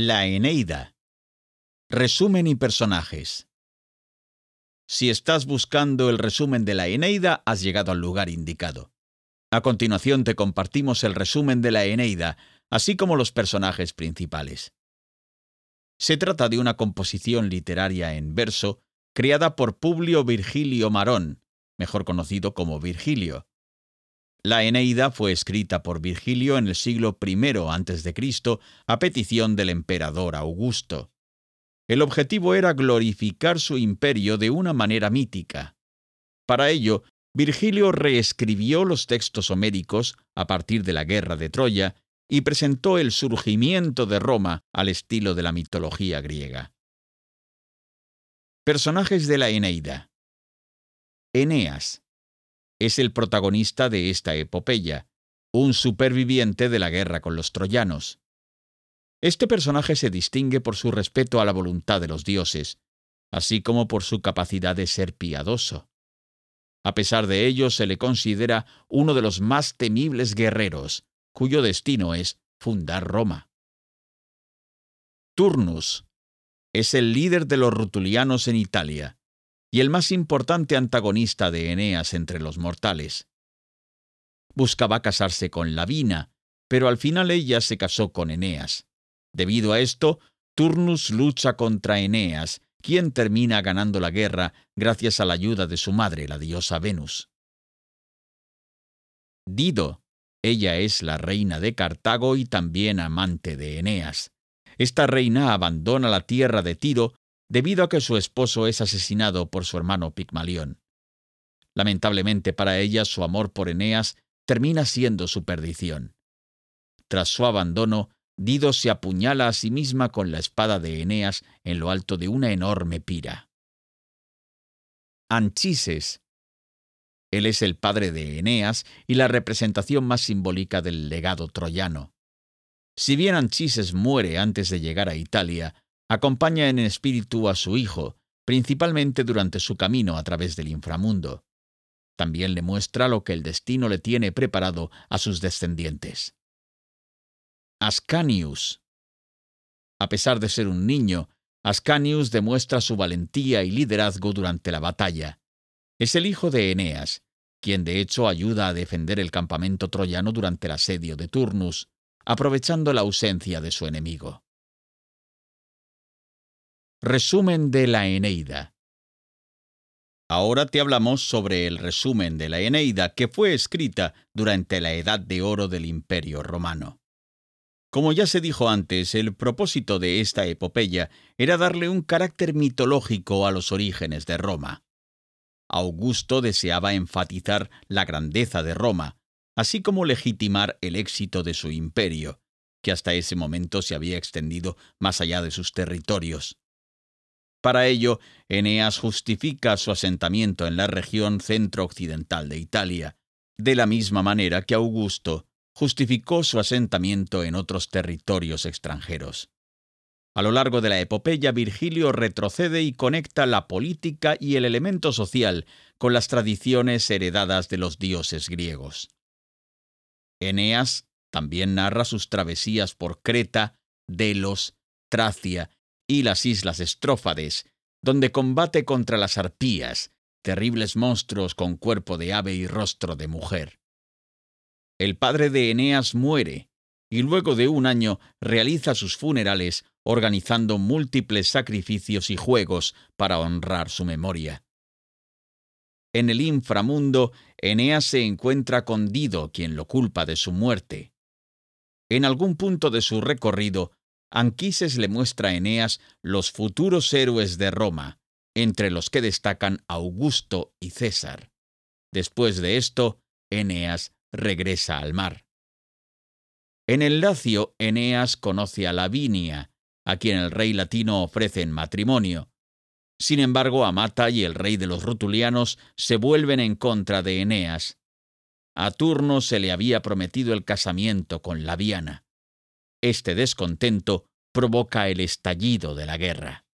La Eneida. Resumen y personajes. Si estás buscando el resumen de la Eneida, has llegado al lugar indicado. A continuación te compartimos el resumen de la Eneida, así como los personajes principales. Se trata de una composición literaria en verso creada por Publio Virgilio Marón, mejor conocido como Virgilio. La Eneida fue escrita por Virgilio en el siglo I a.C. a petición del emperador Augusto. El objetivo era glorificar su imperio de una manera mítica. Para ello, Virgilio reescribió los textos homéricos a partir de la guerra de Troya y presentó el surgimiento de Roma al estilo de la mitología griega. Personajes de la Eneida. Eneas. Es el protagonista de esta epopeya, un superviviente de la guerra con los troyanos. Este personaje se distingue por su respeto a la voluntad de los dioses, así como por su capacidad de ser piadoso. A pesar de ello, se le considera uno de los más temibles guerreros, cuyo destino es fundar Roma. Turnus es el líder de los rutulianos en Italia y el más importante antagonista de Eneas entre los mortales. Buscaba casarse con Lavina, pero al final ella se casó con Eneas. Debido a esto, Turnus lucha contra Eneas, quien termina ganando la guerra gracias a la ayuda de su madre, la diosa Venus. Dido ella es la reina de Cartago y también amante de Eneas. Esta reina abandona la tierra de Tiro debido a que su esposo es asesinado por su hermano Pigmalión. Lamentablemente para ella, su amor por Eneas termina siendo su perdición. Tras su abandono, Dido se apuñala a sí misma con la espada de Eneas en lo alto de una enorme pira. Anchises él es el padre de Eneas y la representación más simbólica del legado troyano. Si bien Anchises muere antes de llegar a Italia, acompaña en espíritu a su hijo, principalmente durante su camino a través del inframundo. También le muestra lo que el destino le tiene preparado a sus descendientes. Ascanius. A pesar de ser un niño, Ascanius demuestra su valentía y liderazgo durante la batalla. Es el hijo de Eneas, quien de hecho ayuda a defender el campamento troyano durante el asedio de Turnus, aprovechando la ausencia de su enemigo. Resumen de la Eneida. Ahora te hablamos sobre el resumen de la Eneida que fue escrita durante la Edad de Oro del Imperio Romano. Como ya se dijo antes, el propósito de esta epopeya era darle un carácter mitológico a los orígenes de Roma. Augusto deseaba enfatizar la grandeza de Roma, así como legitimar el éxito de su imperio, que hasta ese momento se había extendido más allá de sus territorios. Para ello, Eneas justifica su asentamiento en la región centro-occidental de Italia, de la misma manera que Augusto justificó su asentamiento en otros territorios extranjeros. A lo largo de la epopeya, Virgilio retrocede y conecta la política y el elemento social con las tradiciones heredadas de los dioses griegos. Eneas también narra sus travesías por Creta, Delos, Tracia y las islas Estrófades, donde combate contra las arpías, terribles monstruos con cuerpo de ave y rostro de mujer. El padre de Eneas muere, y luego de un año realiza sus funerales organizando múltiples sacrificios y juegos para honrar su memoria. En el inframundo, Eneas se encuentra con Dido, quien lo culpa de su muerte. En algún punto de su recorrido, Anquises le muestra a Eneas los futuros héroes de Roma, entre los que destacan Augusto y César. Después de esto, Eneas regresa al mar. En el Lacio, Eneas conoce a Lavinia, a quien el rey latino ofrece en matrimonio. Sin embargo, Amata y el rey de los rutulianos se vuelven en contra de Eneas. A Turno se le había prometido el casamiento con Laviana. Este descontento provoca el estallido de la guerra.